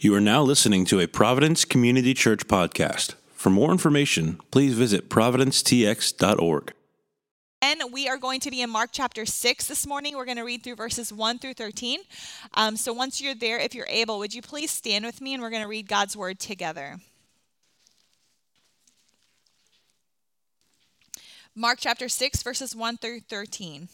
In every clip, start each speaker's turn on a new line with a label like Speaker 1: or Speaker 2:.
Speaker 1: You are now listening to a Providence Community Church podcast. For more information, please visit providencetx.org.
Speaker 2: And we are going to be in Mark chapter 6 this morning. We're going to read through verses 1 through 13. Um, so once you're there, if you're able, would you please stand with me and we're going to read God's word together. Mark chapter 6, verses 1 through 13.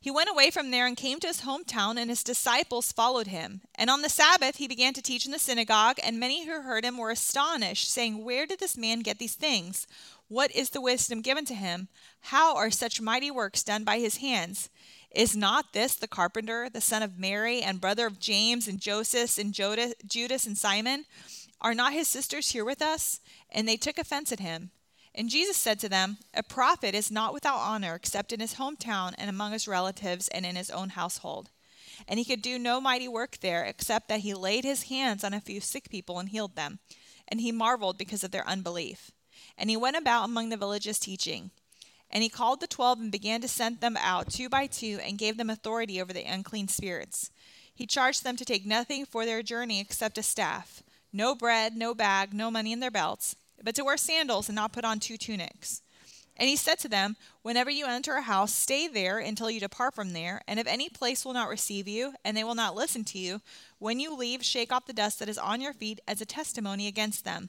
Speaker 2: He went away from there and came to his hometown, and his disciples followed him. And on the Sabbath he began to teach in the synagogue, and many who heard him were astonished, saying, Where did this man get these things? What is the wisdom given to him? How are such mighty works done by his hands? Is not this the carpenter, the son of Mary, and brother of James and Joseph and Judas and Simon? Are not his sisters here with us? And they took offense at him. And Jesus said to them, A prophet is not without honor except in his hometown and among his relatives and in his own household. And he could do no mighty work there except that he laid his hands on a few sick people and healed them. And he marveled because of their unbelief. And he went about among the villages teaching. And he called the twelve and began to send them out two by two and gave them authority over the unclean spirits. He charged them to take nothing for their journey except a staff no bread, no bag, no money in their belts but to wear sandals and not put on two tunics. And he said to them, Whenever you enter a house, stay there until you depart from there. And if any place will not receive you, and they will not listen to you, when you leave, shake off the dust that is on your feet as a testimony against them.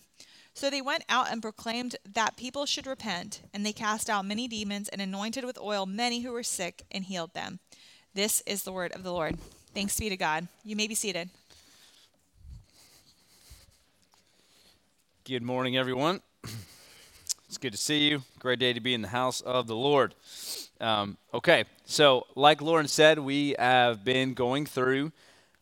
Speaker 2: So they went out and proclaimed that people should repent. And they cast out many demons and anointed with oil many who were sick and healed them. This is the word of the Lord. Thanks be to God. You may be seated.
Speaker 3: Good morning, everyone. It's good to see you. Great day to be in the house of the Lord. Um, okay, so like Lauren said, we have been going through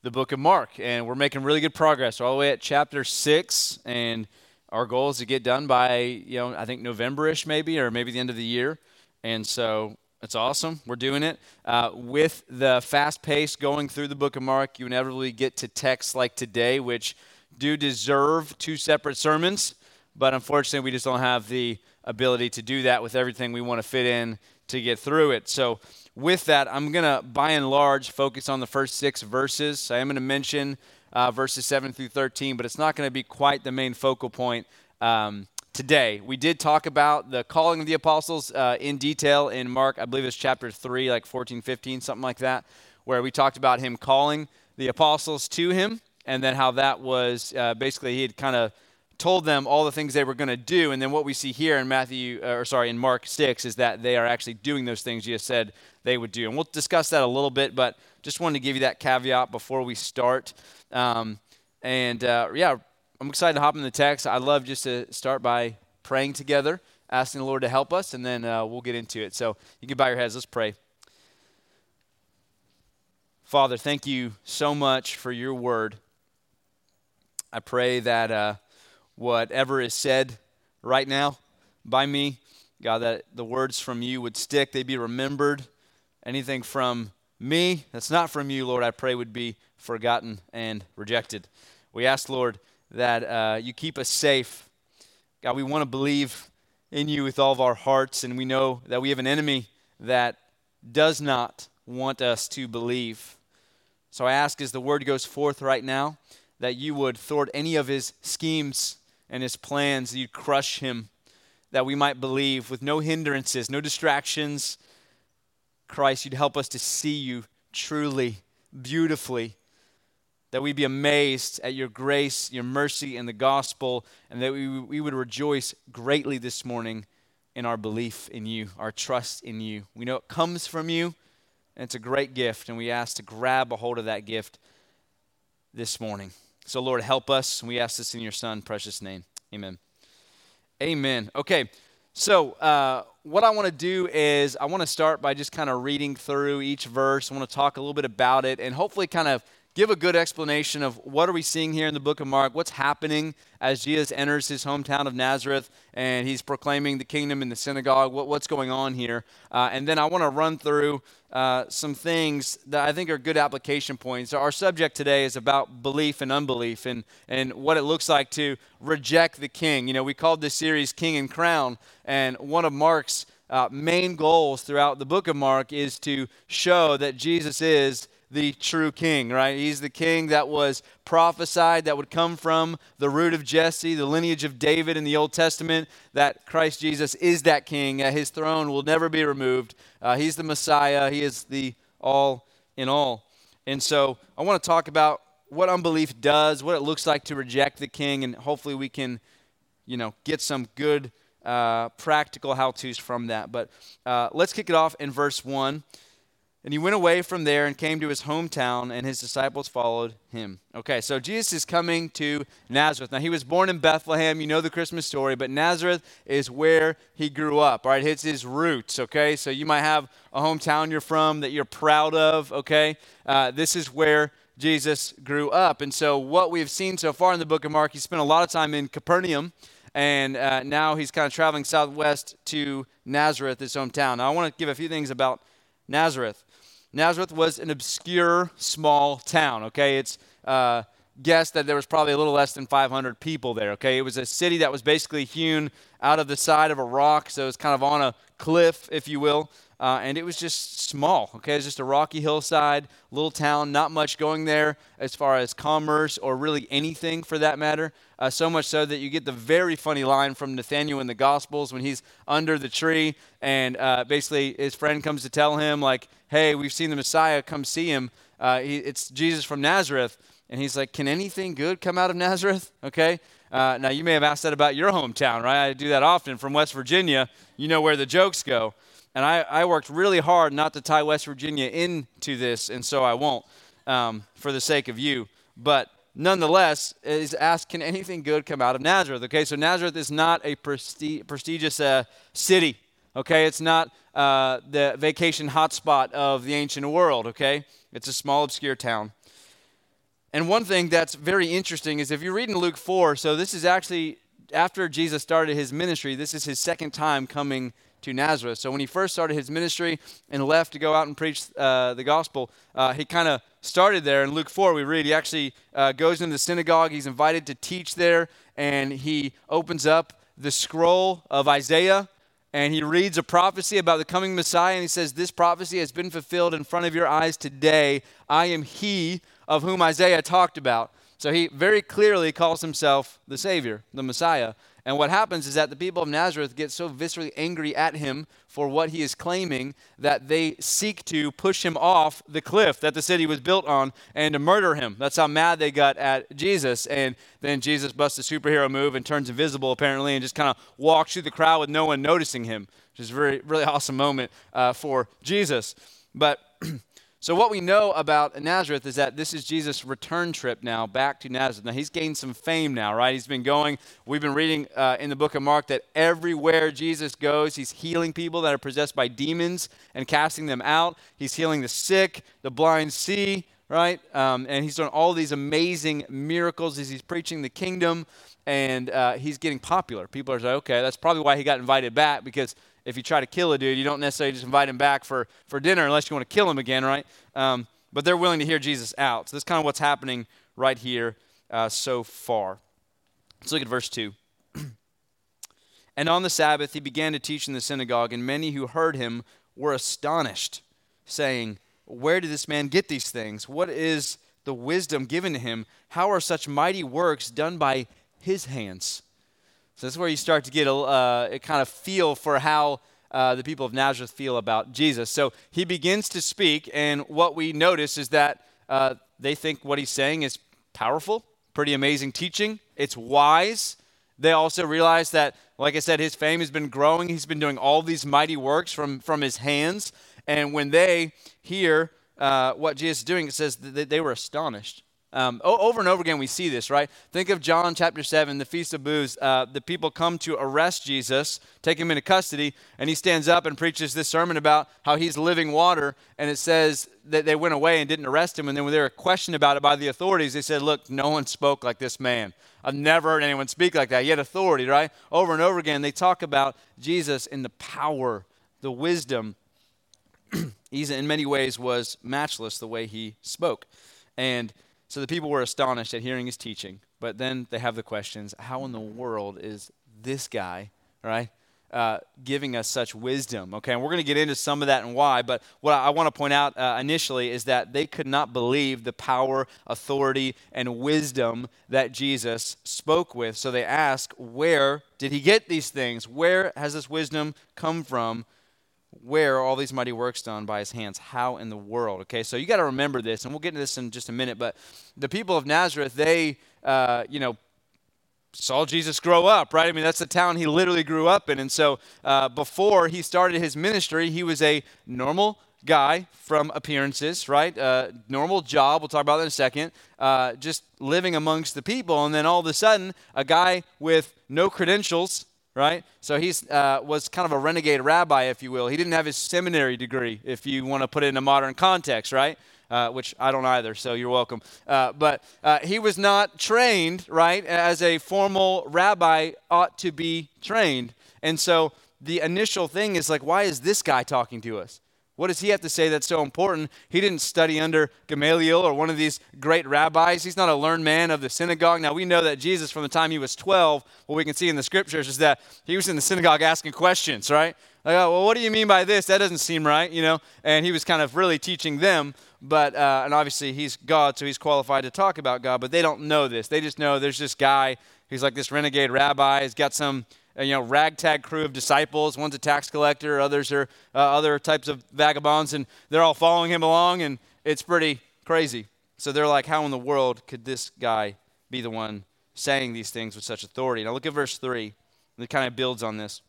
Speaker 3: the book of Mark, and we're making really good progress. We're all the way at chapter six, and our goal is to get done by you know I think Novemberish maybe, or maybe the end of the year. And so it's awesome. We're doing it. Uh, with the fast pace going through the book of Mark, you inevitably get to texts like today, which do deserve two separate sermons, but unfortunately, we just don't have the ability to do that with everything we want to fit in to get through it. So, with that, I'm going to, by and large, focus on the first six verses. I am going to mention uh, verses 7 through 13, but it's not going to be quite the main focal point um, today. We did talk about the calling of the apostles uh, in detail in Mark, I believe it's chapter 3, like 14, 15, something like that, where we talked about him calling the apostles to him and then how that was uh, basically he had kind of told them all the things they were going to do. And then what we see here in matthew uh, or sorry in mark 6 is that they are actually doing those things jesus said they would do. And we'll discuss that a little bit but just wanted to give you that caveat before we start. Um, and uh, yeah i'm excited to hop in the text. I love just to start by praying together asking the lord to help us and then uh, we'll get into it. So you can bow your heads. Let's pray. Father thank you so much for your word I pray that uh, whatever is said right now by me, God, that the words from you would stick, they'd be remembered. Anything from me that's not from you, Lord, I pray would be forgotten and rejected. We ask, Lord, that uh, you keep us safe. God, we want to believe in you with all of our hearts, and we know that we have an enemy that does not want us to believe. So I ask as the word goes forth right now that you would thwart any of his schemes and his plans, you'd crush him, that we might believe with no hindrances, no distractions. Christ, you'd help us to see you truly, beautifully, that we'd be amazed at your grace, your mercy, and the gospel, and that we, we would rejoice greatly this morning in our belief in you, our trust in you. We know it comes from you, and it's a great gift, and we ask to grab a hold of that gift this morning. So, Lord, help us. We ask this in your Son, precious name. Amen. Amen. Okay, so uh, what I want to do is I want to start by just kind of reading through each verse. I want to talk a little bit about it and hopefully kind of give a good explanation of what are we seeing here in the book of Mark, what's happening as Jesus enters his hometown of Nazareth and he's proclaiming the kingdom in the synagogue, what, what's going on here. Uh, and then I want to run through uh, some things that I think are good application points. Our subject today is about belief and unbelief and, and what it looks like to reject the king. You know, we called this series King and Crown, and one of Mark's uh, main goals throughout the book of Mark is to show that Jesus is the true king, right? He's the king that was prophesied that would come from the root of Jesse, the lineage of David in the Old Testament, that Christ Jesus is that king. Uh, his throne will never be removed. Uh, he's the Messiah, he is the all in all. And so I want to talk about what unbelief does, what it looks like to reject the king, and hopefully we can, you know, get some good uh, practical how to's from that. But uh, let's kick it off in verse 1. And he went away from there and came to his hometown, and his disciples followed him. Okay, so Jesus is coming to Nazareth. Now, he was born in Bethlehem. You know the Christmas story, but Nazareth is where he grew up, right? It's his roots, okay? So you might have a hometown you're from that you're proud of, okay? Uh, this is where Jesus grew up. And so, what we've seen so far in the book of Mark, he spent a lot of time in Capernaum, and uh, now he's kind of traveling southwest to Nazareth, his hometown. Now, I want to give a few things about Nazareth. Nazareth was an obscure small town, okay? It's uh, guessed that there was probably a little less than 500 people there, okay? It was a city that was basically hewn out of the side of a rock, so it's kind of on a cliff, if you will. Uh, and it was just small, okay? It was just a rocky hillside, little town, not much going there as far as commerce or really anything for that matter. Uh, so much so that you get the very funny line from Nathaniel in the Gospels when he's under the tree and uh, basically his friend comes to tell him, like, hey, we've seen the Messiah, come see him. Uh, he, it's Jesus from Nazareth. And he's like, can anything good come out of Nazareth? Okay? Uh, now, you may have asked that about your hometown, right? I do that often from West Virginia. You know where the jokes go. And I, I worked really hard not to tie West Virginia into this, and so I won't um, for the sake of you. But nonetheless, is asked, can anything good come out of Nazareth? Okay, so Nazareth is not a presti- prestigious uh, city. Okay, it's not uh, the vacation hotspot of the ancient world. Okay, it's a small, obscure town. And one thing that's very interesting is if you read in Luke 4, so this is actually after Jesus started his ministry, this is his second time coming to Nazareth. So when he first started his ministry and left to go out and preach uh, the gospel, uh, he kind of started there. In Luke 4, we read he actually uh, goes into the synagogue. He's invited to teach there, and he opens up the scroll of Isaiah. And he reads a prophecy about the coming Messiah, and he says, This prophecy has been fulfilled in front of your eyes today. I am he of whom Isaiah talked about. So he very clearly calls himself the Savior, the Messiah. And what happens is that the people of Nazareth get so viscerally angry at him for what he is claiming that they seek to push him off the cliff that the city was built on and to murder him. That's how mad they got at Jesus. And then Jesus busts a superhero move and turns invisible, apparently, and just kind of walks through the crowd with no one noticing him, which is a very, really awesome moment uh, for Jesus. But So, what we know about Nazareth is that this is Jesus' return trip now back to Nazareth. Now, he's gained some fame now, right? He's been going, we've been reading uh, in the book of Mark that everywhere Jesus goes, he's healing people that are possessed by demons and casting them out. He's healing the sick, the blind see, right? Um, and he's doing all these amazing miracles as he's preaching the kingdom, and uh, he's getting popular. People are like, okay, that's probably why he got invited back because if you try to kill a dude, you don't necessarily just invite him back for, for dinner unless you want to kill him again, right? Um, but they're willing to hear Jesus out. So that's kind of what's happening right here uh, so far. Let's look at verse 2. and on the Sabbath he began to teach in the synagogue, and many who heard him were astonished, saying, Where did this man get these things? What is the wisdom given to him? How are such mighty works done by his hands? So this is where you start to get a, uh, a kind of feel for how uh, the people of Nazareth feel about Jesus. So he begins to speak, and what we notice is that uh, they think what he's saying is powerful, pretty amazing teaching. It's wise. They also realize that, like I said, his fame has been growing. He's been doing all these mighty works from, from his hands. And when they hear uh, what Jesus is doing, it says that they were astonished. Um, over and over again, we see this, right? Think of John chapter 7, the Feast of Booths. Uh, the people come to arrest Jesus, take him into custody, and he stands up and preaches this sermon about how he's living water. And it says that they went away and didn't arrest him. And then when they were questioned about it by the authorities, they said, Look, no one spoke like this man. I've never heard anyone speak like that. He had authority, right? Over and over again, they talk about Jesus and the power, the wisdom. He's in many ways was matchless the way he spoke. And so the people were astonished at hearing his teaching, but then they have the questions how in the world is this guy, right? uh, giving us such wisdom. Okay, and we're going to get into some of that and why. But what I, want to point out uh, initially is that they could not believe the power, authority, and wisdom that Jesus spoke with. So they ask, where did he get these things? Where has this wisdom come from? Where all these mighty works done by his hands? How in the world? Okay, so you got to remember this, and we'll get into this in just a minute. But the people of Nazareth, they, uh, you know, saw Jesus grow up, right? I mean, that's the town he literally grew up in. And so uh, before he started his ministry, he was a normal guy from appearances, right? Uh, normal job. We'll talk about that in a second. Uh, just living amongst the people. And then all of a sudden, a guy with no credentials, right? So he uh, was kind of a renegade rabbi, if you will. He didn't have his seminary degree, if you want to put it in a modern context, right? uh, which I don't either, so you're welcome. Uh, but uh, he was not trained, right, as a formal rabbi ought to be trained. And so the initial thing is like, why is this guy talking to us? What does he have to say that's so important? He didn't study under Gamaliel or one of these great rabbis. He's not a learned man of the synagogue. Now, we know that Jesus, from the time he was 12, what we can see in the scriptures is that he was in the synagogue asking questions, right? Like, oh, well, what do you mean by this? That doesn't seem right, you know? And he was kind of really teaching them but uh, and obviously he's God, so he's qualified to talk about God. But they don't know this. They just know there's this guy who's like this renegade rabbi. He's got some you know ragtag crew of disciples. One's a tax collector, others are uh, other types of vagabonds, and they're all following him along, and it's pretty crazy. So they're like, how in the world could this guy be the one saying these things with such authority? Now look at verse three. It kind of builds on this.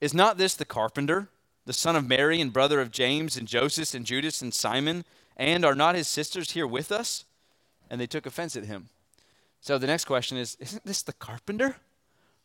Speaker 3: Is not this the carpenter? the son of Mary and brother of James and Joseph and Judas and Simon? And are not his sisters here with us? And they took offense at him. So the next question is Isn't this the carpenter?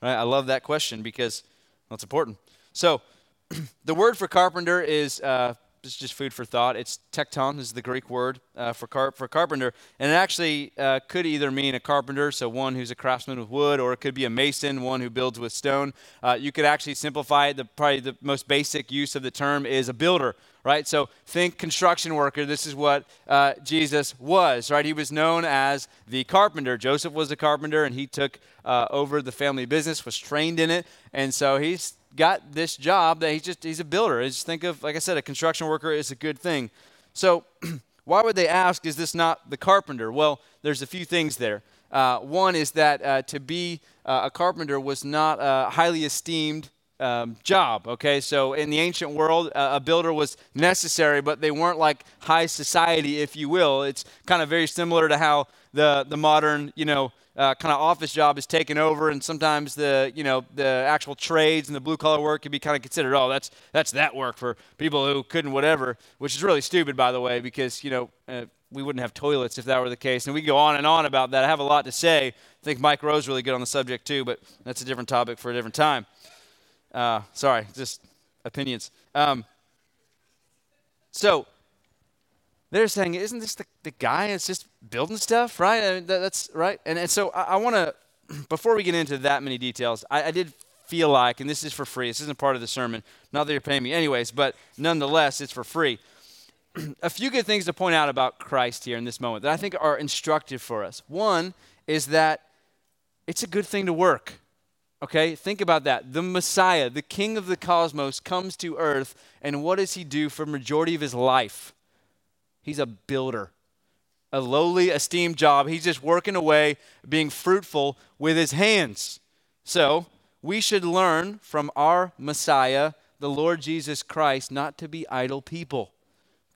Speaker 3: Right? I love that question because it's important. So the word for carpenter is uh, is just food for thought. It's tekton is the Greek word uh, for car- for carpenter, and it actually uh, could either mean a carpenter, so one who's a craftsman with wood, or it could be a mason, one who builds with stone. Uh, you could actually simplify it. The probably the most basic use of the term is a builder, right? So think construction worker. This is what uh, Jesus was, right? He was known as the carpenter. Joseph was a carpenter, and he took uh, over the family business, was trained in it, and so he's got this job that he's just he's a builder. I just think of like I said, a construction worker is a good thing. So why would they ask, is this not the carpenter? Well, there's a few things there. Uh, one is that uh, to be uh, a carpenter was not a highly esteemed um, job. Okay, so in the ancient world, a builder was necessary, but they weren't like high society, if you will. It's kind of very similar to how the the modern, you know, uh, kind of office job is taken over, and sometimes the you know the actual trades and the blue collar work can be kind of considered. Oh, that's that's that work for people who couldn't whatever, which is really stupid, by the way, because you know. Uh, we wouldn't have toilets if that were the case. And we go on and on about that. I have a lot to say. I think Mike Rowe's really good on the subject too, but that's a different topic for a different time. Uh, sorry, just opinions. Um, so they're saying, isn't this the, the guy that's just building stuff, right? I mean, that, that's right. And, and so I, I want to, before we get into that many details, I, I did feel like, and this is for free, this isn't part of the sermon, not that you're paying me anyways, but nonetheless, it's for free. a few good things to point out about Christ here in this moment that I think are instructive for us. One is that it's a good thing to work. Okay, think about that. The Messiah, the King of the cosmos, comes to earth, and what does he do for majority of his life? He's a builder, a lowly, esteemed job. He's just working away, being fruitful with his hands. So, we should learn from our Messiah, the Lord Jesus Christ, not to be idle people.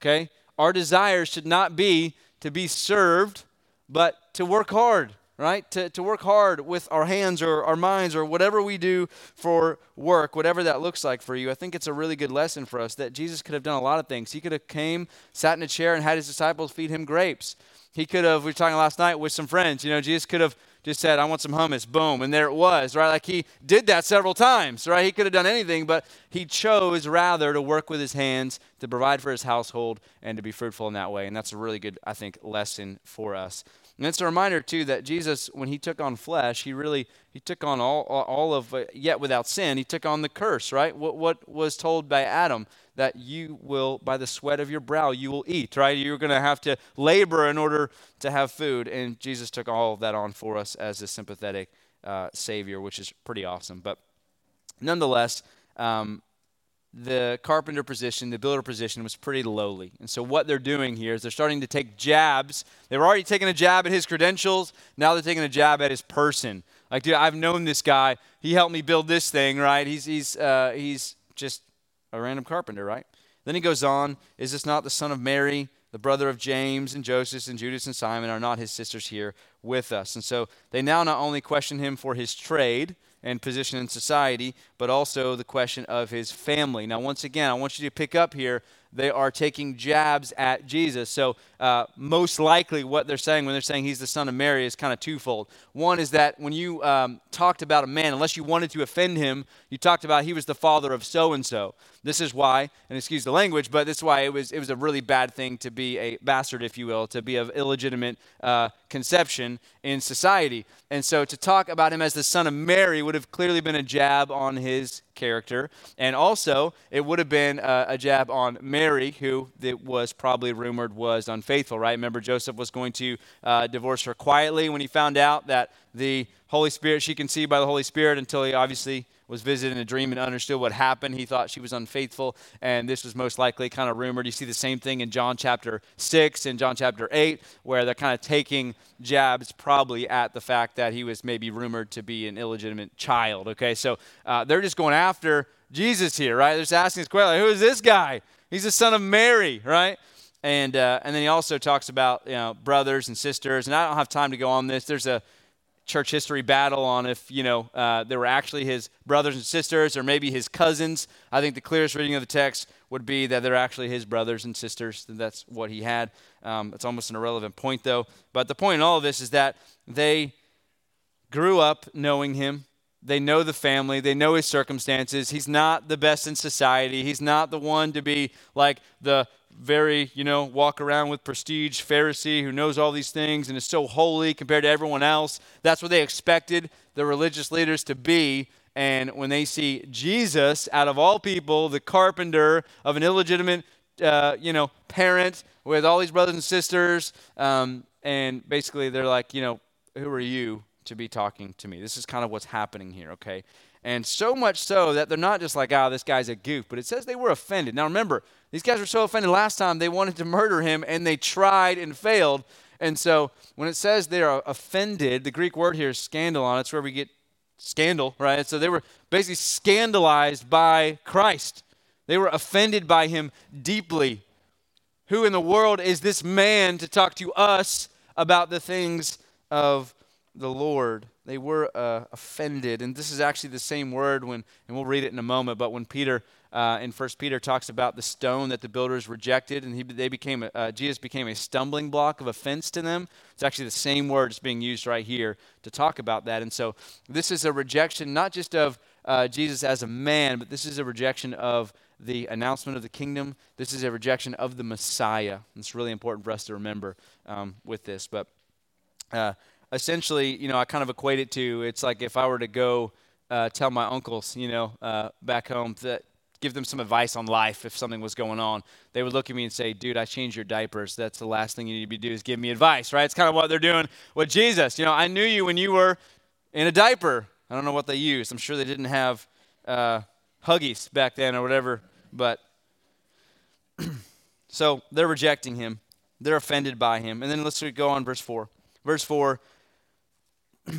Speaker 3: Okay? Our desire should not be to be served, but to work hard right? To, to work hard with our hands or our minds or whatever we do for work, whatever that looks like for you. I think it's a really good lesson for us that Jesus could have done a lot of things. He could have came, sat in a chair, and had his disciples feed him grapes. He could have, we were talking last night with some friends, you know, Jesus could have just said, I want some hummus, boom, and there it was, right? Like he did that several times, right? He could have done anything, but he chose rather to work with his hands, to provide for his household, and to be fruitful in that way. And that's a really good, I think, lesson for us. And it's a reminder too that Jesus, when he took on flesh, he really he took on all all of uh, yet without sin. He took on the curse, right? What what was told by Adam that you will by the sweat of your brow you will eat, right? You're going to have to labor in order to have food, and Jesus took all of that on for us as a sympathetic uh, Savior, which is pretty awesome. But nonetheless, um, the carpenter position, the builder position was pretty lowly. And so what they're doing here is they're starting to take jabs. They were already taking a jab at his credentials. Now they're taking a jab at his person. Like, dude, I've known this guy. He helped me build this thing, right? He's he's uh, he's just a random carpenter, right? Then he goes on, is this not the son of Mary, the brother of James and Joseph and Judas and Simon? Are not his sisters here with us? And so they now not only question him for his trade, and position in society, but also the question of his family. Now, once again, I want you to pick up here. They are taking jabs at Jesus. So, uh, most likely, what they're saying when they're saying he's the son of Mary is kind of twofold. One is that when you um, talked about a man, unless you wanted to offend him, you talked about he was the father of so and so. This is why, and excuse the language, but this is why it was it was a really bad thing to be a bastard, if you will, to be of illegitimate uh, conception in society. And so to talk about him as the son of Mary would have clearly been a jab on his character, and also it would have been a, a jab on Mary, who it was probably rumored was unfaithful. Right? Remember, Joseph was going to uh, divorce her quietly when he found out that the Holy Spirit she conceived by the Holy Spirit until he obviously was visited in a dream and understood what happened. He thought she was unfaithful, and this was most likely kind of rumored. You see the same thing in John chapter 6 and John chapter 8, where they're kind of taking jabs probably at the fact that he was maybe rumored to be an illegitimate child. Okay, so uh, they're just going after Jesus here, right? They're just asking this question, like, who is this guy? He's the son of Mary, right? And, uh, and then he also talks about you know, brothers and sisters, and I don't have time to go on this. There's a church history battle on if you know uh, they were actually his brothers and sisters or maybe his cousins. I think the clearest reading of the text would be that they're actually his brothers and sisters. That's what he had. Um, it's almost an irrelevant point though. But the point in all of this is that they grew up knowing him. They know the family. They know his circumstances. He's not the best in society. He's not the one to be like the very, you know, walk around with prestige Pharisee who knows all these things and is so holy compared to everyone else. That's what they expected the religious leaders to be. And when they see Jesus, out of all people, the carpenter of an illegitimate, uh, you know, parent with all these brothers and sisters, um, and basically they're like, you know, who are you to be talking to me? This is kind of what's happening here, okay? And so much so that they're not just like, oh, this guy's a goof, but it says they were offended. Now remember, these guys were so offended last time they wanted to murder him and they tried and failed. And so when it says they're offended, the Greek word here is scandalon. It's where we get scandal, right? So they were basically scandalized by Christ. They were offended by him deeply. Who in the world is this man to talk to us about the things of the Lord? They were uh, offended. And this is actually the same word when, and we'll read it in a moment, but when Peter uh, in First Peter talks about the stone that the builders rejected, and he, they became uh, Jesus became a stumbling block of offense to them. It's actually the same word that's being used right here to talk about that. And so this is a rejection not just of uh, Jesus as a man, but this is a rejection of the announcement of the kingdom. This is a rejection of the Messiah. It's really important for us to remember um, with this. But uh, essentially, you know, I kind of equate it to it's like if I were to go. Uh, tell my uncles, you know, uh, back home that give them some advice on life if something was going on, they would look at me and say, Dude, I changed your diapers. That's the last thing you need to be doing is give me advice, right? It's kind of what they're doing with Jesus. You know, I knew you when you were in a diaper. I don't know what they used. I'm sure they didn't have uh, Huggies back then or whatever, but so they're rejecting him. They're offended by him. And then let's go on, verse 4. Verse 4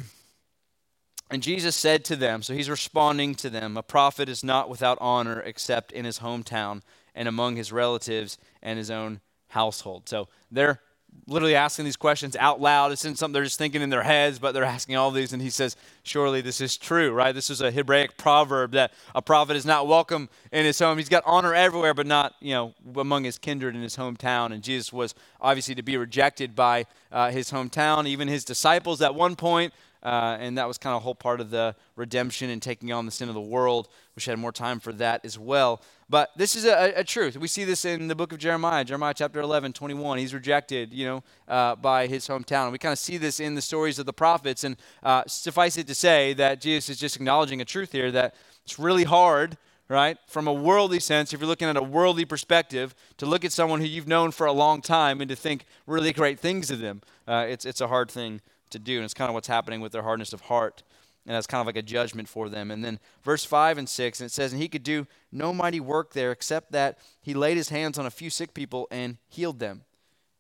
Speaker 3: And Jesus said to them, so he's responding to them, a prophet is not without honor except in his hometown and among his relatives and his own household. So they're literally asking these questions out loud. It's not something they're just thinking in their heads, but they're asking all these. And he says, Surely this is true, right? This is a Hebraic proverb that a prophet is not welcome in his home. He's got honor everywhere, but not, you know, among his kindred in his hometown. And Jesus was obviously to be rejected by uh, his hometown, even his disciples at one point. Uh, and that was kind of a whole part of the redemption and taking on the sin of the world. Wish I had more time for that as well. But this is a, a, truth. We see this in the book of Jeremiah, Jeremiah chapter 11, 21. He's rejected, you know, uh, by his hometown. We kind of see this in the stories of the prophets. And uh, suffice it to say that Jesus is just acknowledging a truth here that it's really hard right? From a worldly sense, if you're looking at a worldly perspective, to look at someone who you've known for a long time and to think really great things of them, uh, it's, it's a hard thing to do. And it's kind of what's happening with their hardness of heart. And that's kind of like a judgment for them. And then verse 5 and 6, and it says, And he could do no mighty work there except that he laid his hands on a few sick people and healed them.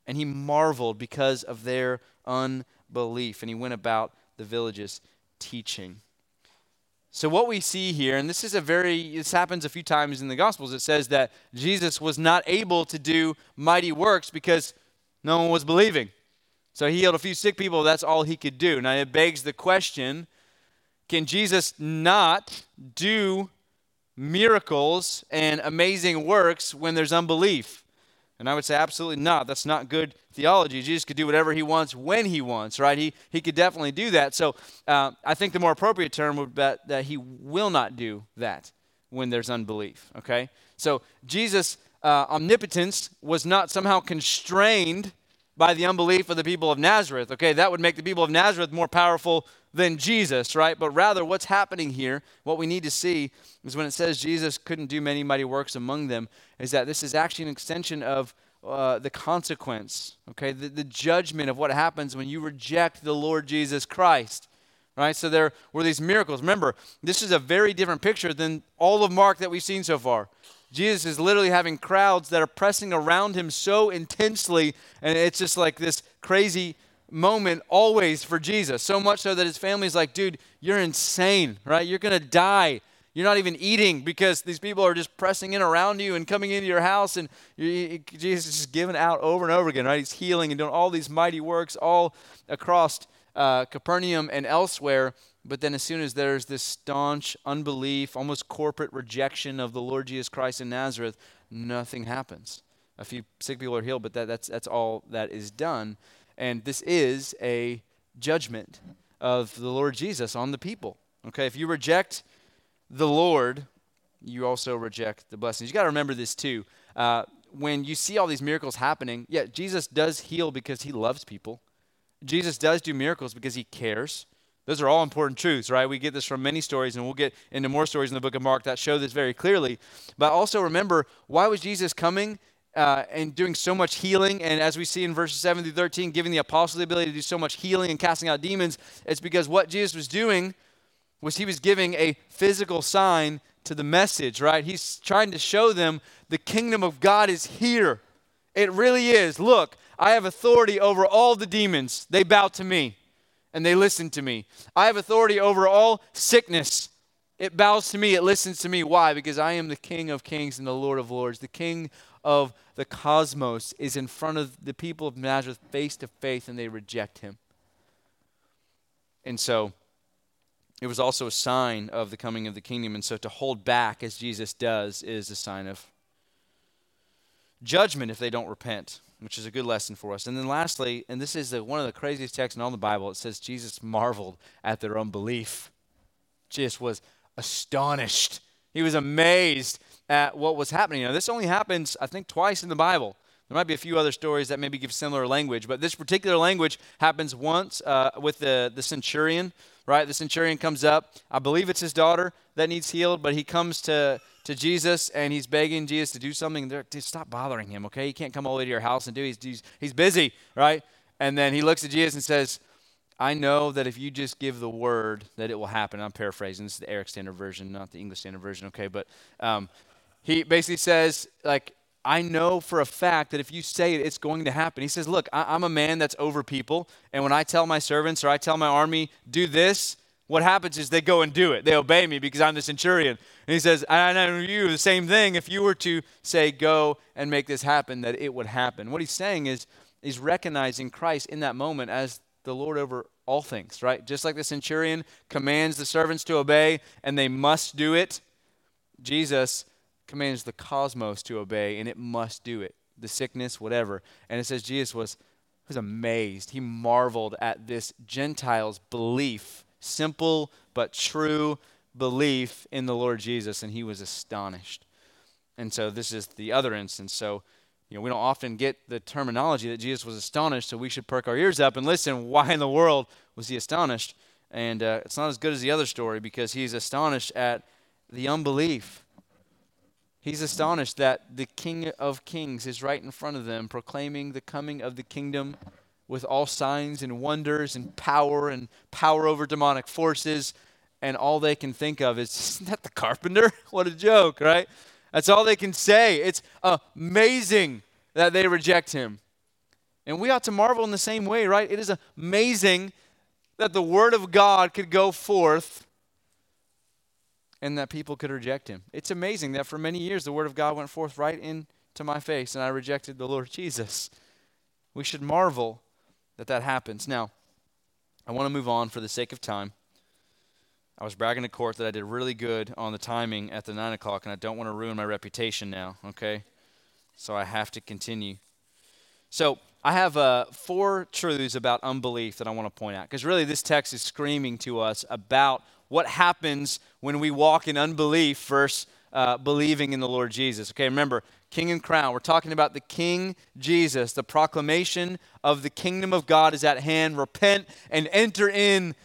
Speaker 3: And he marveled because of their unbelief. And he went about the villages teaching. So, what we see here, and this is a very, this happens a few times in the Gospels, it says that Jesus was not able to do mighty works because no one was believing. So, he healed a few sick people, that's all he could do. Now, it begs the question can Jesus not do miracles and amazing works when there's unbelief? And I would say absolutely not. That's not good theology. Jesus could do whatever he wants when he wants, right? He, he could definitely do that. So uh, I think the more appropriate term would be that he will not do that when there's unbelief, okay? So Jesus' uh, omnipotence was not somehow constrained by the unbelief of the people of Nazareth, okay? That would make the people of Nazareth more powerful than Jesus, right? But rather, what's happening here, what we need to see is when it says Jesus couldn't do many mighty works among them, is that this is actually an extension of uh, the consequence, okay? The, the judgment of what happens when you reject the Lord Jesus Christ. Right? So there were these miracles. Remember, this is a very different picture than all of Mark that we've seen so far. Jesus is literally having crowds that are pressing around him so intensely, and it's just like this crazy moment always for Jesus. So much so that his family's like, dude, you're insane, right? You're going to die. You're not even eating because these people are just pressing in around you and coming into your house, and Jesus is just giving out over and over again, right? He's healing and doing all these mighty works all across uh, Capernaum and elsewhere. But then, as soon as there's this staunch unbelief, almost corporate rejection of the Lord Jesus Christ in Nazareth, nothing happens. A few sick people are healed, but that, that's, that's all that is done. And this is a judgment of the Lord Jesus on the people. Okay, if you reject the Lord, you also reject the blessings. You got to remember this too. Uh, when you see all these miracles happening, yeah, Jesus does heal because he loves people. Jesus does do miracles because he cares. Those are all important truths, right? We get this from many stories, and we'll get into more stories in the book of Mark that show this very clearly. But also remember, why was Jesus coming? uh, and doing so much healing. And as we see in verses 7 through 13, giving the apostles the ability to do so much healing and casting out demons, it's because what Jesus was doing was he was giving a physical sign to the message, right? He's trying to show them the kingdom of God is here. It really is. Look, I have authority over all the demons. They bow to me and they listen to me. I have authority over all sickness. It bows to me, it listens to me. Why? Because I am the King of kings and the Lord of lords, the King of the cosmos is in front of the people of Nazareth face to face and they reject him. And so it was also a sign of the coming of the kingdom. And so to hold back, as Jesus does, is a sign of judgment if they don't repent, which is a good lesson for us. And then lastly, and this is the, one of the craziest texts in all the Bible, it says Jesus marveled at their unbelief. Just was astonished. He was amazed at what was happening. Now, this only happens, I think, twice in the Bible. There might be a few other stories that maybe give similar language, but this particular language happens once uh, with the, the centurion, right? The centurion comes up. I believe it's his daughter that needs healed, but he comes to, to Jesus and he's begging Jesus to do something. They're, stop bothering him, okay? He can't come all the way to your house and do it. He's, he's, he's busy, right? And then he looks at Jesus and says, I know that if you just give the word, that it will happen. I'm paraphrasing. This is the Erik Standard Version, not the English Standard Version, okay? But um, he basically says, like, I know for a fact that if you say it, it's going to happen. He says, Look, I- am a man that's over people. And when I tell my servants or I tell my army, do this, what happens is they go and do it. They obey me because I'm the centurion. And he says, I know you, the same thing. If you were to say, go and make this happen, that it would happen. What he's saying is, he's recognizing Christ in that moment as the Lord over all things, right? Just like the centurion commands the servants to obey and they must do it, Jesus commands the cosmos to obey, and it must do it. The sickness, whatever. And it says Jesus was, was amazed. He marveled at this Gentiles' belief, simple but true belief in the Lord Jesus, and he was astonished. And so this is the other instance. So, you know, we don't often get the terminology that Jesus was astonished, so we should perk our ears up and listen. Why in the world was he astonished? And uh, it's not as good as the other story because he's astonished at the unbelief He's astonished that the King of Kings is right in front of them, proclaiming the coming of the kingdom with all signs and wonders and power and power over demonic forces. and all they can think of is, Isn't that the carpenter? what a joke, right? That's all they can say. It's amazing that they reject him. And we ought to marvel in the same way, right? It is amazing that the word of God could go forth and that people could reject him. It's amazing that for many years the word of God went forth right into my face and I rejected the Lord Jesus. We should marvel that that happens. Now, I want to move on for the sake of time. I was bragging to court that I did really good on the timing at the 9 o'clock, and I don't want to ruin my reputation now, okay? So I have to continue. So I have uh, four truths about unbelief that I want to point out, because really this text is screaming to us about what happens when we walk in unbelief versus uh, believing in the Lord Jesus. Okay, remember, king and crown. We're talking about the King Jesus. The proclamation of the kingdom of God is at hand. Repent and enter in.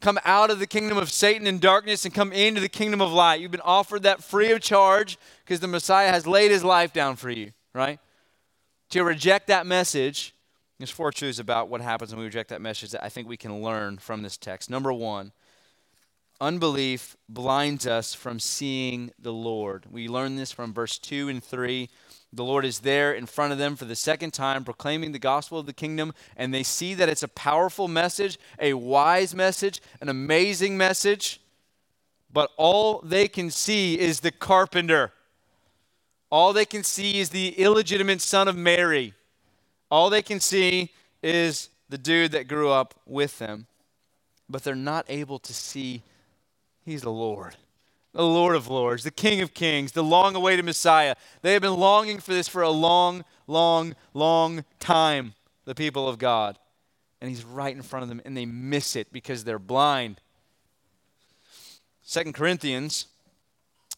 Speaker 3: Come out of the kingdom of Satan and darkness and come into the kingdom of light. You've been offered that free of charge because the Messiah has laid his life down for you, right? To reject that message, there's four truths about what happens when we reject that message that I think we can learn from this text. Number one, unbelief blinds us from seeing the Lord. We learn this from verse 2 and 3. The Lord is there in front of them for the second time, proclaiming the gospel of the kingdom, and they see that it's a powerful message, a wise message, an amazing message, but all they can see is the carpenter. All they can see is the illegitimate son of Mary. All they can see is the dude that grew up with them. But they're not able to see He's the Lord, the Lord of Lords, the King of Kings, the long awaited Messiah. They have been longing for this for a long, long, long time, the people of God. And He's right in front of them, and they miss it because they're blind. Second Corinthians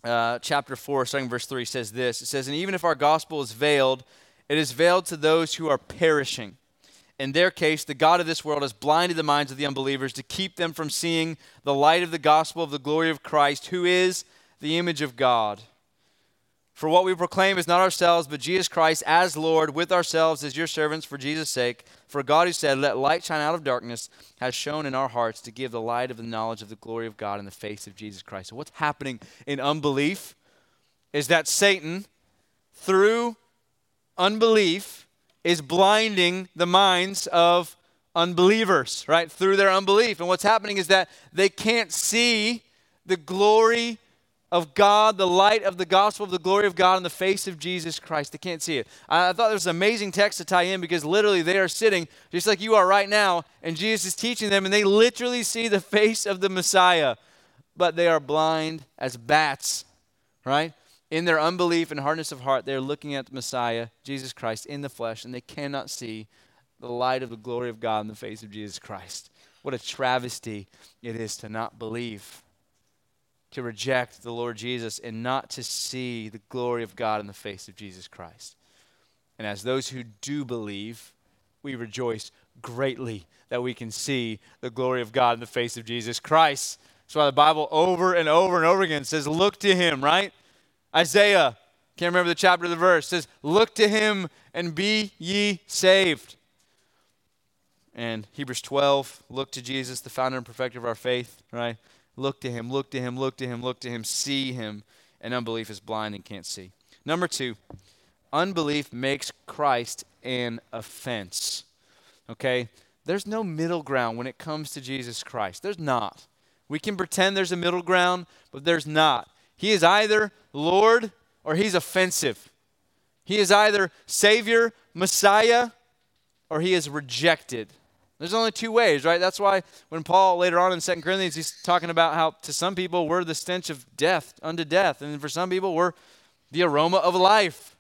Speaker 3: uh, chapter 4, starting verse 3 says this It says, And even if our gospel is veiled, it is veiled to those who are perishing in their case, the God of this world has blinded the minds of the unbelievers to keep them from seeing the light of the gospel of the glory of Christ, who is the image of God. For what we proclaim is not ourselves, but Jesus Christ as Lord, with ourselves as your servants for Jesus' sake. For God, who said, Let light shine out of darkness, has shown in our hearts to give the light of the knowledge of the glory of God in the face of Jesus Christ. So, what's happening in unbelief is that Satan, through unbelief, is blinding the minds of unbelievers, right? Through their unbelief. And what's happening is that they can't see the glory of God, the light of the gospel of the glory of God in the face of Jesus Christ. They can't see it. I, thought there was an amazing text to tie in because literally they are sitting just like you are right now, and Jesus is teaching them, and they literally see the face of the Messiah, but they are blind as bats, right? In their unbelief and hardness of heart, they're looking at the Messiah, Jesus Christ, in the flesh, and they cannot see the light of the glory of God in the face of Jesus Christ. What a travesty it is to not believe, to reject the Lord Jesus, and not to see the glory of God in the face of Jesus Christ. And as those who do believe, we rejoice greatly that we can see the glory of God in the face of Jesus Christ. That's why the Bible over and over and over again says, Look to him, right? Isaiah, can't remember the chapter of the verse, says, Look to him and be ye saved. And Hebrews 12, look to Jesus, the founder and perfecter of our faith, right? Look to him, look to him, look to him, look to him, see him. And unbelief is blind and can't see. Number two, unbelief makes Christ an offense. Okay? There's no middle ground when it comes to Jesus Christ. There's not. We can pretend there's a middle ground, but there's not. He is either Lord or he's offensive. He is either Savior, Messiah, or he is rejected. There's only two ways, right? That's why when Paul later on in 2 Corinthians, he's talking about how to some people we're the stench of death unto death, and for some people we're the aroma of life,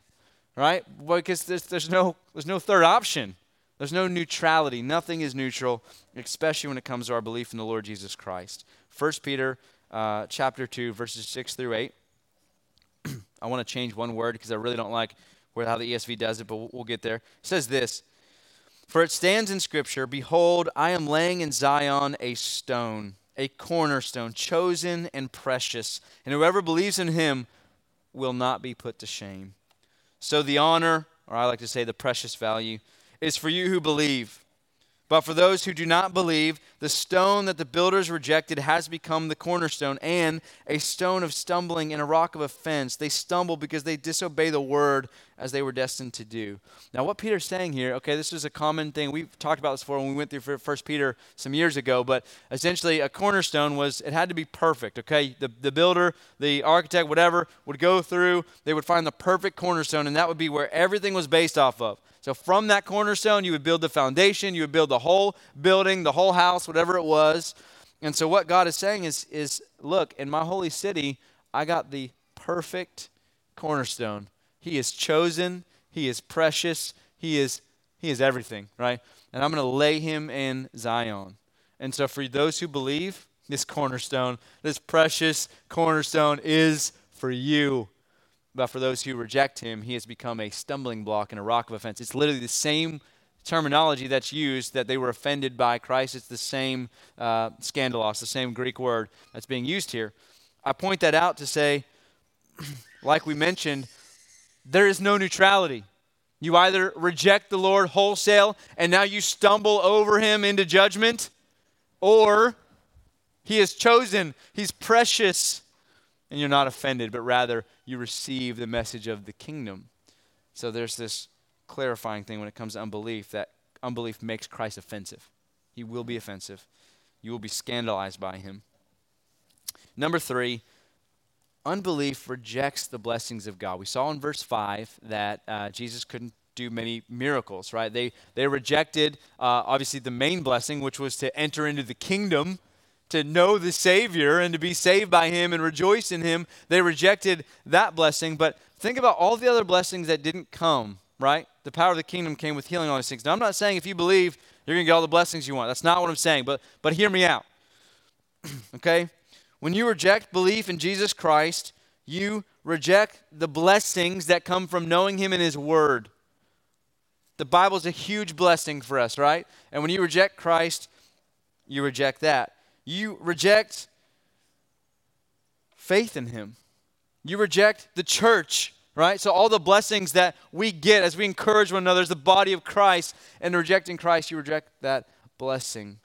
Speaker 3: right? Because there's, there's, no, there's no third option. There's no neutrality. Nothing is neutral, especially when it comes to our belief in the Lord Jesus Christ. 1 Peter uh, chapter 2, verses 6 through 8. I want to change one word because I really don't like where, how the ESV does it, but we'll, we'll get there. It says this For it stands in Scripture, Behold, I am laying in Zion a stone, a cornerstone, chosen and precious, and whoever believes in him will not be put to shame. So the honor, or I like to say the precious value, is for you who believe. But for those who do not believe, the stone that the builders rejected has become the cornerstone and a stone of stumbling and a rock of offense. They stumble because they disobey the word as they were destined to do. Now, what Peter's saying here, okay, this is a common thing. We've talked about this before when we went through First Peter some years ago, but essentially a cornerstone was, it had to be perfect, okay? The, the builder, the architect, whatever, would go through, they would find the perfect cornerstone, and that would be where everything was based off of. So from that cornerstone, you would build the foundation, you would build the whole building, the whole house, whatever it was. And so what God is saying is, is look, in my holy city, I got the perfect cornerstone. He is chosen, he is precious, he is he is everything, right? And I'm going to lay him in Zion. And so for those who believe, this cornerstone, this precious cornerstone is for you. But for those who reject him, he has become a stumbling block and a rock of offense. It's literally the same terminology that's used that they were offended by Christ. It's the same uh, scandalos, the same Greek word that's being used here. I point that out to say, like we mentioned, there is no neutrality. You either reject the Lord wholesale and now you stumble over him into judgment, or he is chosen, he's precious, and you're not offended, but rather you receive the message of the kingdom. So there's this clarifying thing when it comes to unbelief that unbelief makes Christ offensive. He will be offensive. You will be scandalized by him. Number three, unbelief rejects the blessings of God. We saw in verse 5 that uh, Jesus couldn't do many miracles, right? They, they rejected, uh, obviously, the main blessing, which was to enter into the kingdom to know the Savior and to be saved by Him and rejoice in Him. They rejected that blessing. But think about all the other blessings that didn't come, right? The power of the kingdom came with healing all these things. Now, I'm not saying if you believe, you're going to get all the blessings you want. That's not what I'm saying. But, but hear me out. okay? When you reject belief in Jesus Christ, you reject the blessings that come from knowing Him in His Word. The Bible is a huge blessing for us, right? And when you reject Christ, you reject that. You reject faith in Him. You reject the church, right? So, all the blessings that we get as we encourage one another as the body of Christ, and rejecting Christ, you reject that blessing.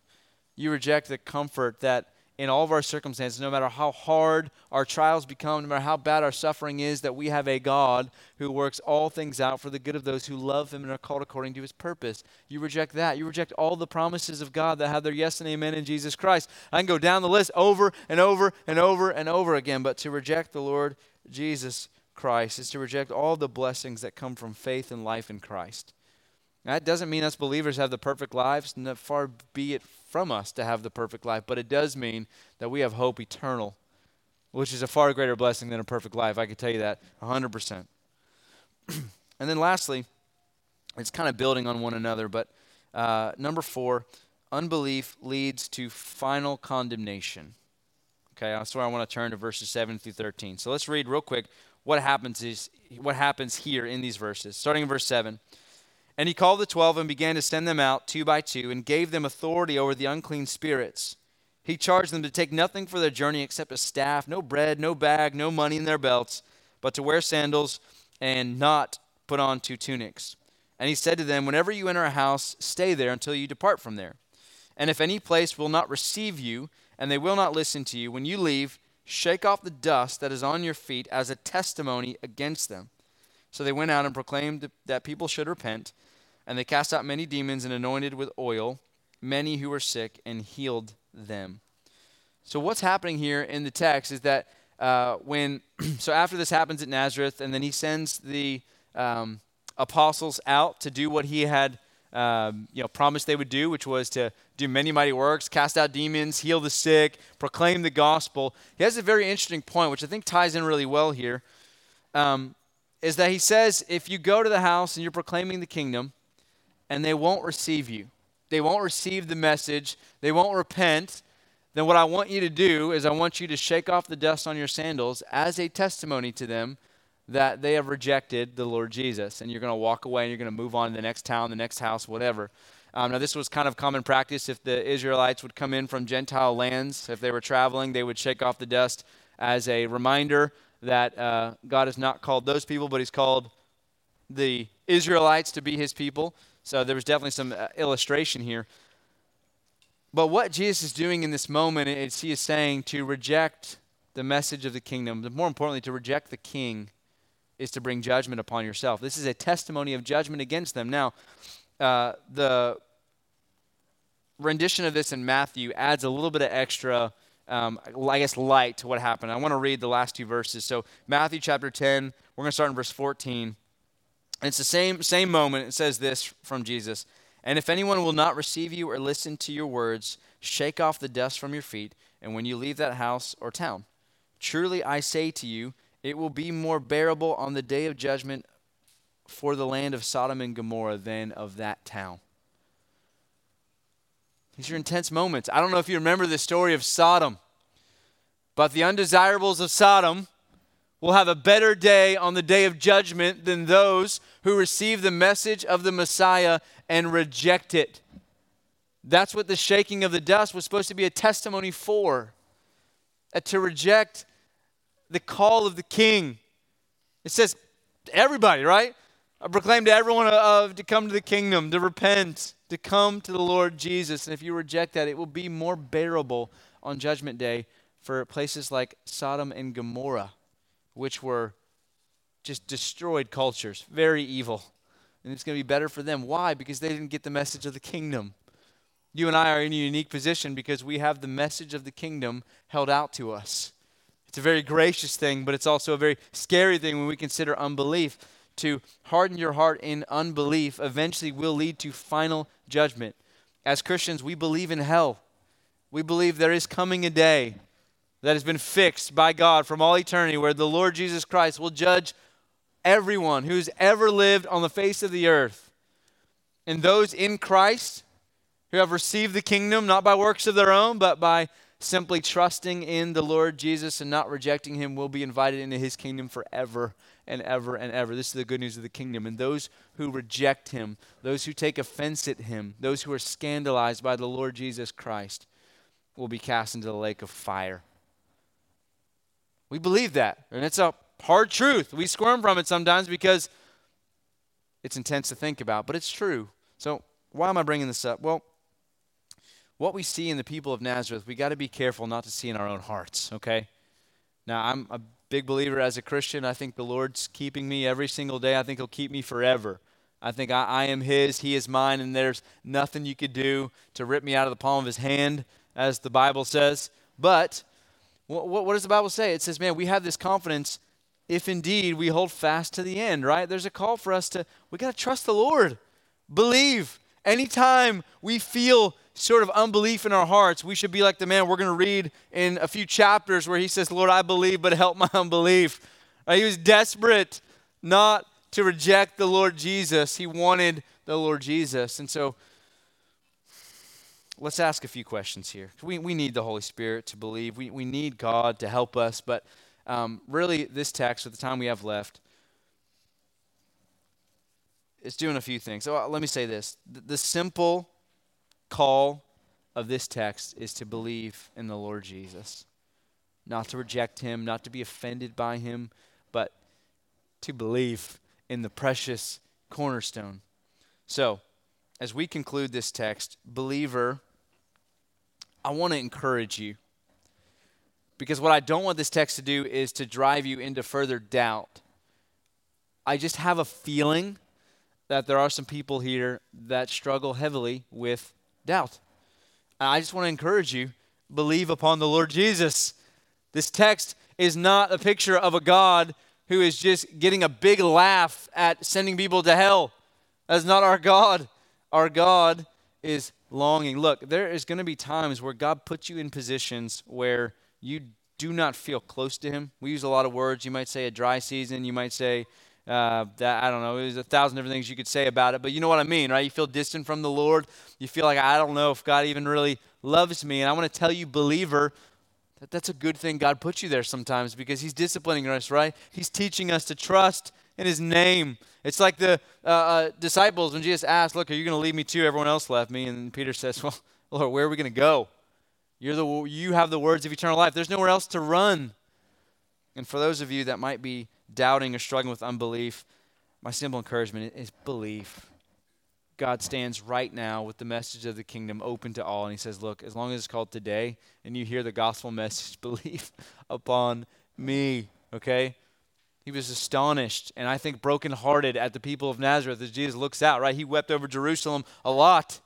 Speaker 3: You reject the comfort that in all of our circumstances, no matter how hard our trials become, no matter how bad our suffering is, that we have a God who works all things out for the good of those who love Him and are called according to His purpose. You reject that. You reject all the promises of God that have their yes and amen in Jesus Christ. I can go down the list over and over and over and over again, but to reject the Lord Jesus Christ is to reject all the blessings that come from faith and life in Christ. That doesn't mean us believers have the perfect lives, far be it from us to have the perfect life, but it does mean that we have hope eternal, which is a far greater blessing than a perfect life. I can tell you that 100%. and then lastly, it's kind of building on one another, but uh, number four, unbelief leads to final condemnation. Okay, that's where I want to turn to verses 7 through 13. So let's read real quick what happens is what happens here in these verses. Starting in verse 7. And he called the twelve and began to send them out two by two and gave them authority over the unclean spirits. He charged them to take nothing for their journey except a staff, no bread, no bag, no money in their belts, but to wear sandals and not put on two tunics. And he said to them, Whenever you enter a house, stay there until you depart from there. And if any place will not receive you, and they will not listen to you, when you leave, shake off the dust that is on your feet as a testimony against them. So they went out and proclaimed that people should repent. And they cast out many demons and anointed with oil many who were sick and healed them. So, what's happening here in the text is that uh, when, so after this happens at Nazareth, and then he sends the um, apostles out to do what he had um, you know, promised they would do, which was to do many mighty works, cast out demons, heal the sick, proclaim the gospel. He has a very interesting point, which I think ties in really well here. Um, is that he says, if you go to the house and you're proclaiming the kingdom, and they won't receive you. They won't receive the message. They won't repent. Then, what I want you to do is, I want you to shake off the dust on your sandals as a testimony to them that they have rejected the Lord Jesus. And you're going to walk away and you're going to move on to the next town, the next house, whatever. Um, now, this was kind of common practice. If the Israelites would come in from Gentile lands, if they were traveling, they would shake off the dust as a reminder that uh, God has not called those people, but He's called the Israelites to be His people. So there was definitely some uh, illustration here. But what Jesus is doing in this moment is he is saying to reject the message of the kingdom, but more importantly, to reject the king is to bring judgment upon yourself. This is a testimony of judgment against them. Now, uh, the rendition of this in Matthew adds a little bit of extra, um, I guess, light to what happened. I want to read the last two verses. So, Matthew chapter 10, we're going to start in verse 14. And it's the same, same moment. It says this from Jesus And if anyone will not receive you or listen to your words, shake off the dust from your feet, and when you leave that house or town, truly I say to you, it will be more bearable on the day of judgment for the land of Sodom and Gomorrah than of that town. These are intense moments. I don't know if you remember the story of Sodom, but the undesirables of Sodom will have a better day on the day of judgment than those who receive the message of the Messiah and reject it. That's what the shaking of the dust was supposed to be a testimony for. Uh, to reject the call of the king. It says, everybody, right? I proclaim to everyone of to come to the kingdom, to repent, to come to the Lord Jesus. And if you reject that, it will be more bearable on Judgment Day for places like Sodom and Gomorrah, which were just destroyed cultures, very evil. And it's going to be better for them. Why? Because they didn't get the message of the kingdom. You and I are in a unique position because we have the message of the kingdom held out to us. It's a very gracious thing, but it's also a very scary thing when we consider unbelief to harden your heart in unbelief eventually will lead to final judgment. As Christians, we believe in hell. We believe there is coming a day that has been fixed by God from all eternity where the Lord Jesus Christ will judge everyone who's ever lived on the face of the earth. And those in Christ who have received the kingdom not by works of their own, but by simply trusting in the Lord Jesus and not rejecting him will be invited into his kingdom forever and ever and ever. This is the good news of the kingdom. And those who reject him, those who take offense at him, those who are scandalized by the Lord Jesus Christ will be cast into the lake of fire. We believe that. And it's a hard truth. We squirm from it sometimes because it's intense to think about, but it's true. So, why am I bringing this up? Well, what we see in the people of Nazareth, we got to be careful not to see in our own hearts, okay? Now, I'm a big believer as a Christian. I think the Lord's keeping me every single day. I think He'll keep me forever. I think I, I, am His, He is mine, and there's nothing you could do to rip me out of the palm of His hand, as the Bible says. But what, what, what does the Bible say? It says, man, we have this confidence if indeed we hold fast to the end, right? There's a call for us to, we got to trust the Lord, believe. Anytime we feel sort of unbelief in our hearts, we should be like the man we're going to read in a few chapters where he says, Lord, I believe, but help my unbelief. Right? He was desperate not to reject the Lord Jesus, he wanted the Lord Jesus. And so, let's ask a few questions here. We, we need the Holy Spirit to believe, we, we need God to help us, but um, really, this text, with the time we have left, is doing a few things. So uh, let me say this the simple call of this text is to believe in the Lord Jesus, not to reject him, not to be offended by him, but to believe in the precious cornerstone. So, as we conclude this text, believer, I want to encourage you. Because what I don't want this text to do is to drive you into further doubt. I just have a feeling that there are some people here that struggle heavily with doubt. I just want to encourage you believe upon the Lord Jesus. This text is not a picture of a God who is just getting a big laugh at sending people to hell. That's not our God. Our God is longing. Look, there is going to be times where God puts you in positions where you do not feel close to Him. We use a lot of words. You might say a dry season. You might say uh, that I don't know. There's a thousand different things you could say about it, but you know what I mean, right? You feel distant from the Lord. You feel like I don't know if God even really loves me. And I want to tell you, believer, that that's a good thing. God puts you there sometimes because He's disciplining us, right? He's teaching us to trust in His name. It's like the uh, uh, disciples when Jesus asked, "Look, are you going to leave me too? Everyone else left me." And Peter says, "Well, Lord, where are we going to go? You're the you have the words of eternal life. There's nowhere else to run." And for those of you that might be doubting or struggling with unbelief, my simple encouragement is believe. God stands right now with the message of the kingdom open to all. And he says, Look, as long as it's called today and you hear the gospel message, believe upon me. Okay? He was astonished and I think brokenhearted at the people of Nazareth as Jesus looks out, right? He wept over Jerusalem a lot.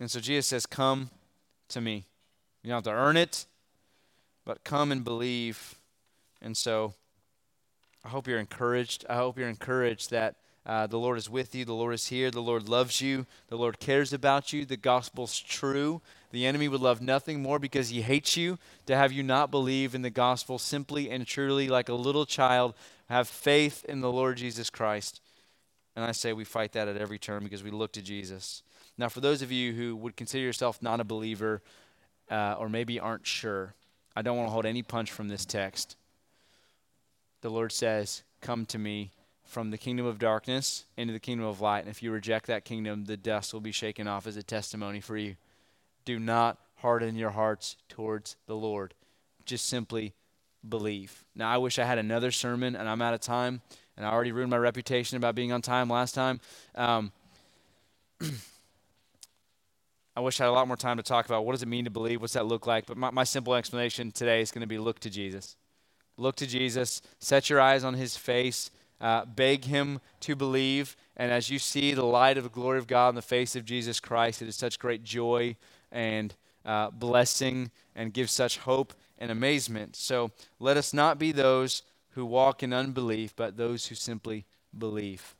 Speaker 3: And so Jesus says, Come to me. You don't have to earn it, but come and believe. And so I hope you're encouraged. I hope you're encouraged that uh, the Lord is with you. The Lord is here. The Lord loves you. The Lord cares about you. The gospel's true. The enemy would love nothing more because he hates you to have you not believe in the gospel simply and truly, like a little child, have faith in the Lord Jesus Christ. And I say we fight that at every turn because we look to Jesus. Now, for those of you who would consider yourself not a believer uh, or maybe aren't sure, I don't want to hold any punch from this text. The Lord says, Come to me from the kingdom of darkness into the kingdom of light. And if you reject that kingdom, the dust will be shaken off as a testimony for you. Do not harden your hearts towards the Lord. Just simply believe. Now, I wish I had another sermon, and I'm out of time, and I already ruined my reputation about being on time last time. Um, I wish I had a lot more time to talk about what does it mean to believe, what's that look like. But my, my simple explanation today is going to be look to Jesus. Look to Jesus, set your eyes on his face, uh, beg Him to believe. And as you see the light of the glory of God in the face of Jesus Christ, it is such great joy and uh, blessing and gives such hope and amazement. So let us not be those who walk in unbelief, but those who simply believe.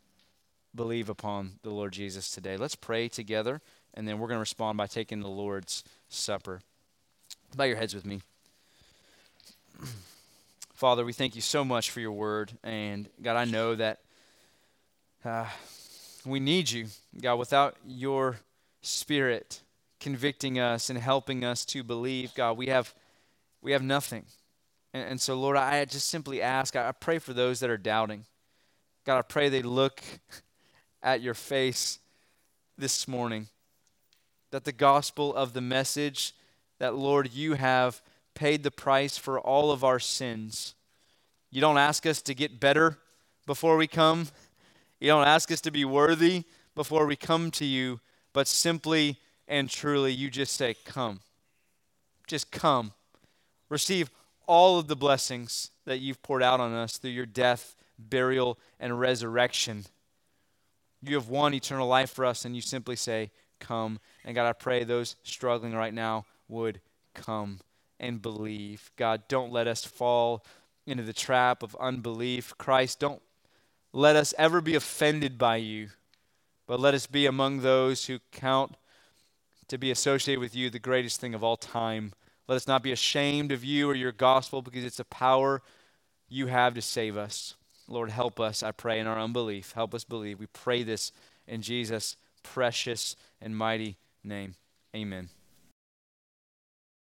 Speaker 3: Believe upon the Lord Jesus today. Let's pray together, and then we're going to respond by taking the Lord's Supper. Bow your heads with me. Father, we thank you so much for your word. And God, I know that uh, we need you. God, without your spirit convicting us and helping us to believe, God, we have, we have nothing. And, and so, Lord, I just simply ask, I pray for those that are doubting. God, I pray they look at your face this morning. That the gospel of the message that, Lord, you have paid the price for all of our sins. You don't ask us to get better before we come. You don't ask us to be worthy before we come to you, but simply and truly, you just say, Come. Just come. Receive all of the blessings that you've poured out on us through your death, burial, and resurrection. You have won eternal life for us, and you simply say, Come. And God, I pray those struggling right now would come and believe. God, don't let us fall into the trap of unbelief. Christ, don't let us ever be offended by you, but let us be among those who count to be associated with you, the greatest thing of all time. Let us not be ashamed of you or your gospel because it's a power you have to save us. Lord, help us, I pray, in our unbelief. Help us believe. We pray this in Jesus' precious and mighty name. Amen.